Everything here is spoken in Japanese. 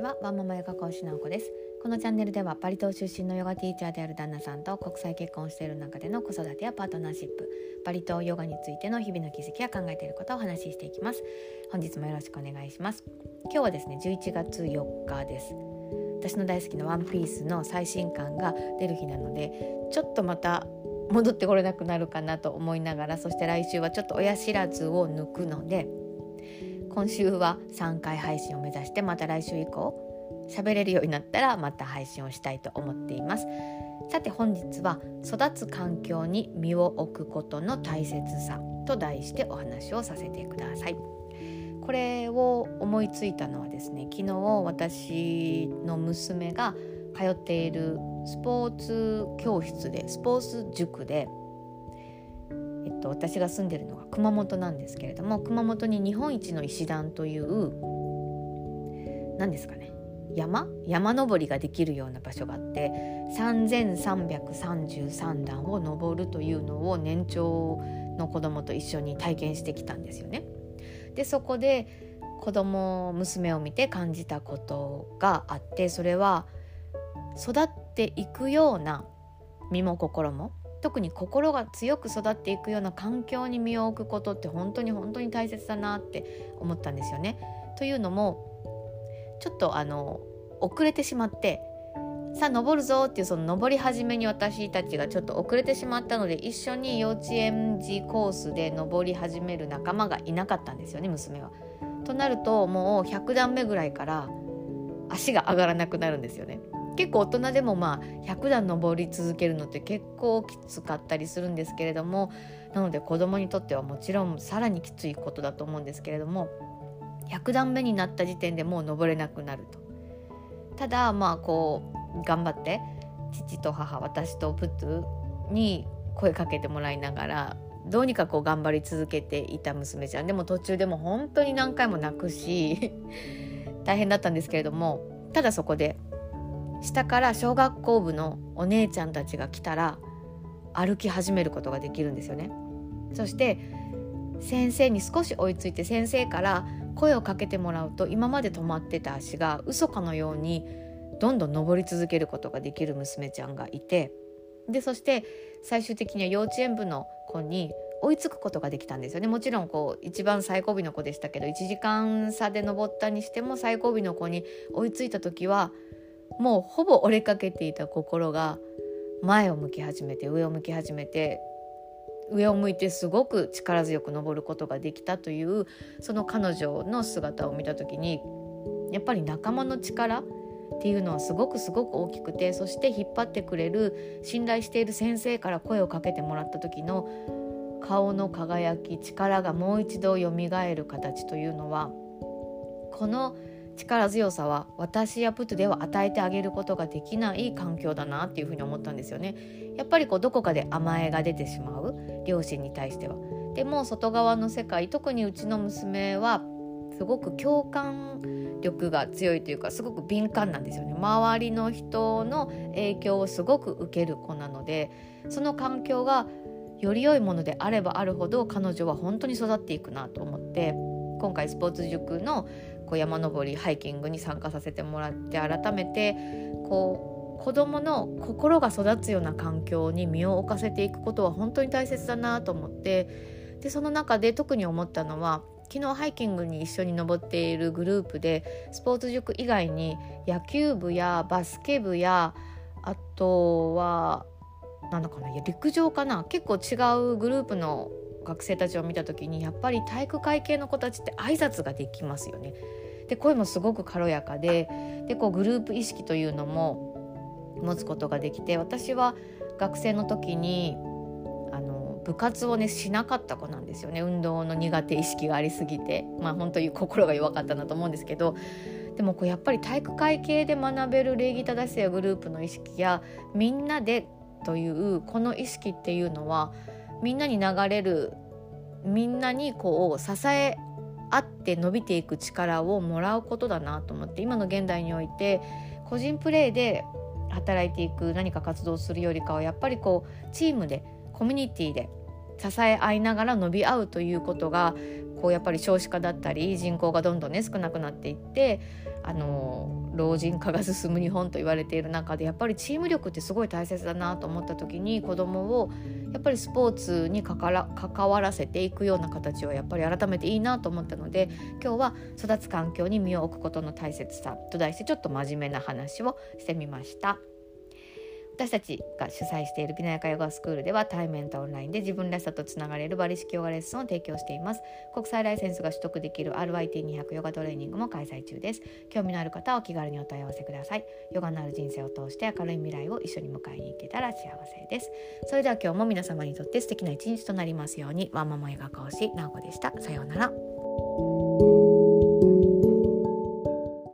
ちは。ワンママヨガ講師の子です。このチャンネルではバリ島出身のヨガティーチャーである旦那さんと国際結婚している中での子育てやパートナーシップバリ島ヨガについての日々の気づきや考えていることをお話ししていきます。本日もよろしくお願いします。今日はですね11月4日です。私の大好きなワンピースの最新刊が出る日なのでちょっとまた戻ってこれなくなるかなと思いながらそして来週はちょっと親知らずを抜くので今週は3回配信を目指してまた来週以降喋れるようになったらまた配信をしたいと思っています。さて本日は育つ環境に身を置くことの大切さと題してお話をさせてください。これを思いついたのはですね昨日私の娘が通っているスポーツ教室でスポーツ塾でえっと、私が住んでるのが熊本なんですけれども熊本に日本一の石段という何ですかね山？山登りができるような場所があって3333段を登るというのを年長の子供と一緒に体験してきたんですよね。でそこで子供娘を見て感じたことがあってそれは育っていくような身も心も特に心が強く育っていくような環境に身を置くことって本当に本当に大切だなって思ったんですよね。というのもちょっとあの遅れてしまってさあ登るぞっていうその登り始めに私たちがちょっと遅れてしまったので一緒に幼稚園児コースで登り始める仲間がいなかったんですよね娘は。となるともう100段目ぐらいから足が上がらなくなるんですよね。結構大人でもまあ100段登り続けるのって結構きつかったりするんですけれどもなので子供にとってはもちろんさらにきついことだと思うんですけれども100段目になった時点でもう登れなくなると。ただまあこう頑張って父と母私とプトゥに声かけてもらいながらどうにかこう頑張り続けていた娘ちゃんでも途中でも本当に何回も泣くし大変だったんですけれどもただそこで下から小学校部のお姉ちゃんたちが来たら歩き始めることができるんですよね。そして先生に少し追いついて先生から声をかけてもらうと今まで止まってた足が嘘かのようにどんどん登り続けることができる娘ちゃんがいてでそして最終的には幼稚園部の子に追いつくことができたんですよねもちろんこう一番最後尾の子でしたけど1時間差で登ったにしても最後尾の子に追いついた時はもうほぼ折れかけていた心が前を向き始めて上を向き始めて上を向いてすごく力強く登ることができたというその彼女の姿を見た時にやっぱり仲間の力っていうのはすごくすごく大きくてそして引っ張ってくれる信頼している先生から声をかけてもらった時の顔の輝き力がもう一度よみがえる形というのはこの力強さは私やプトゥでは与えてあげることができない環境だなっていうふうに思ったんですよね。やっぱりこうどこかで甘えが出てしまう両親に対しては。でも外側の世界特にうちの娘はすごく共感力が強いというかすごく敏感なんですよね周りの人の影響をすごく受ける子なのでその環境がより良いものであればあるほど彼女は本当に育っていくなと思って今回スポーツ塾のこう山登りハイキングに参加させてもらって改めてこう子どもの心が育つような環境に身を置かせていくことは本当に大切だなと思ってでその中で特に思ったのは昨日ハイキングに一緒に登っているグループでスポーツ塾以外に野球部やバスケ部やあとはなんだかな陸上かな結構違うグループの学生たちを見た時にやっぱり体育会系の子たちって挨拶ができますよね。で声もすごく軽やかででこうグループ意識というのも持つことができて私は学生の時にあの部活をねしなかった子なんですよね。運動の苦手意識がありすぎて。まあ本当に 心が弱かったなと思うんですけど。でもこうやっぱり体育会系で学べる礼儀正しさやグループの意識やみんなでというこの意識っていうのはみんなに流れるみんなにこう支えあって伸びていく力をもらうことだなと思って今の現代において個人プレーで働いていく何か活動するよりかはやっぱりこうチームでコミュニティで支え合いながら伸び合うということがこうやっぱり少子化だったり人口がどんどんね少なくなっていってあの老人化が進む日本と言われている中でやっぱりチーム力ってすごい大切だなと思った時に子どもをやっぱりスポーツに関わらせていくような形はやっぱり改めていいなと思ったので今日は育つ環境に身を置くことの大切さと題してちょっと真面目な話をしてみました。私たちが主催しているビナヤカヨガスクールでは対面とオンラインで自分らしさとつながれるバリ式ヨガレッスンを提供しています。国際ライセンスが取得できる RYT200 ヨガトレーニングも開催中です。興味のある方はお気軽にお問い合わせくださいヨガのある人生を通して明るい未来を一緒に迎えに行けたら幸せです。それでは今日も皆様にとって素敵な一日となりますように。ワンママヨガ講師なおこでした。さようなら。